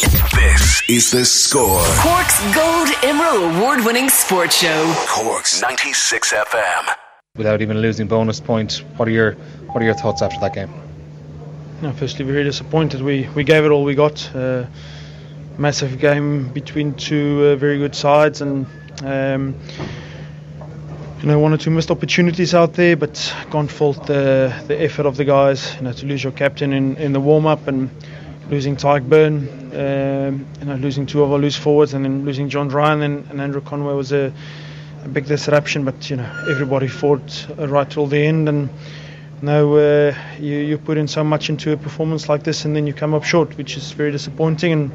This is the score. Cork's Gold Emerald Award winning sports show. Cork's 96 FM. without even losing bonus points. What are your what are your thoughts after that game? No, firstly, very disappointed. We we gave it all we got. Uh, massive game between two uh, very good sides, and um, you know one or two missed opportunities out there, but can't fault the the effort of the guys. You know, to lose your captain in, in the warm up and losing Tadhg Beirne, um, you know, losing two of our loose forwards, and then losing John Ryan and, and Andrew Conway was a, a big disruption. But you know, everybody fought uh, right till the end, and now uh, you, you put in so much into a performance like this and then you come up short, which is very disappointing and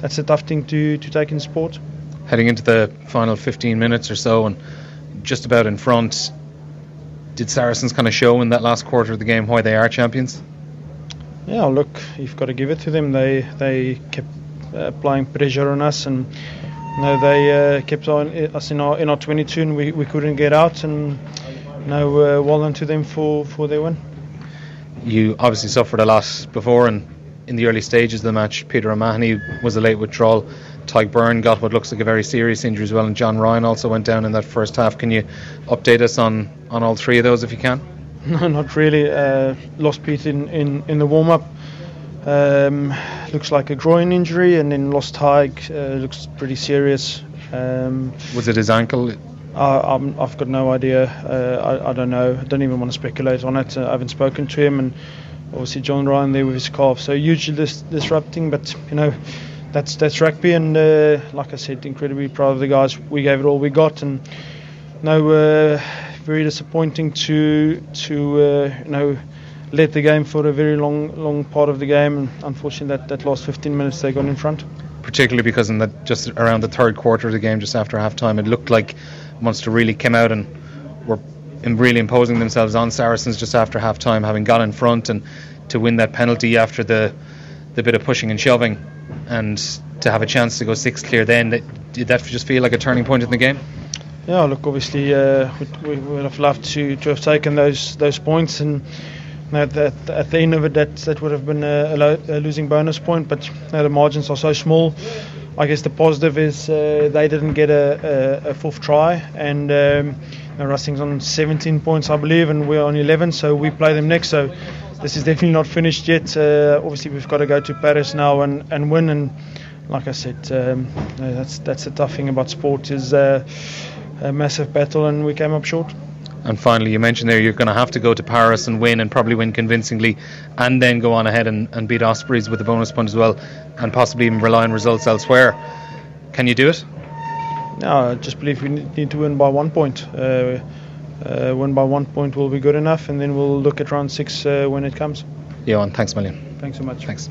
that's a tough thing to, to take in sport. Heading into the final 15 minutes or so, and just about in front, did Saracens kind of show in that last quarter of the game why they are champions? Yeah, look, you've got to give it to them. They they kept uh, applying pressure on us and you know, they uh, kept on us in our in our 22 and we, we couldn't get out and you know, uh, well done to them for, for their win. You obviously suffered a loss before, and in the early stages of the match, Peter O'Mahony was a late withdrawal. Tadhg Beirne got what looks like a very serious injury as well, and John Ryan also went down in that first half. Can you update us on, on all three of those if you can? No, not really. Uh, lost Pete in, in, in the warm up. Um, looks like a groin injury, and then lost Tadhg. Uh, looks pretty serious. Um, Was it his ankle? I, I'm, I've got no idea. Uh, I, I don't know. I don't even want to speculate on it. Uh, I haven't spoken to him, and obviously John Ryan there with his calf. So hugely dis- disrupting, but you know, that's that's rugby, and uh, like I said, incredibly proud of the guys. We gave it all we got, and no, uh, very disappointing to to uh, you know let the game for a very long long part of the game, and unfortunately that that last 15 minutes they got in front. Particularly because in the just around the third quarter of the game, just after half time, it looked like Munster really came out and were really imposing themselves on Saracens just after half time, having got in front and to win that penalty after the the bit of pushing and shoving, and to have a chance to go six clear. Then did that just feel like a turning point in the game? Yeah, look, obviously uh, we, we would have loved to, to have taken those those points, and you know, that, at the end of it, that that would have been a, a, lo- a losing bonus point. But you know, the margins are so small. I guess the positive is uh, they didn't get a, a, a fourth try, and um, you know, Racing's on 17 points, I believe, and we're on 11, so we play them next. So this is definitely not finished yet. Uh, obviously, we've got to go to Paris now and, and win. And like I said, um, that's that's the tough thing about sport is uh, a massive battle, and we came up short. And finally, you mentioned there you're going to have to go to Paris and win, and probably win convincingly, and then go on ahead and, and beat Ospreys with a bonus point as well, and possibly even rely on results elsewhere. Can you do it? No, I just believe we need to win by one point. Uh, uh, win by one point will be good enough, and then we'll look at round six uh, when it comes. Johan, thanks a million. Thanks so much. Thanks.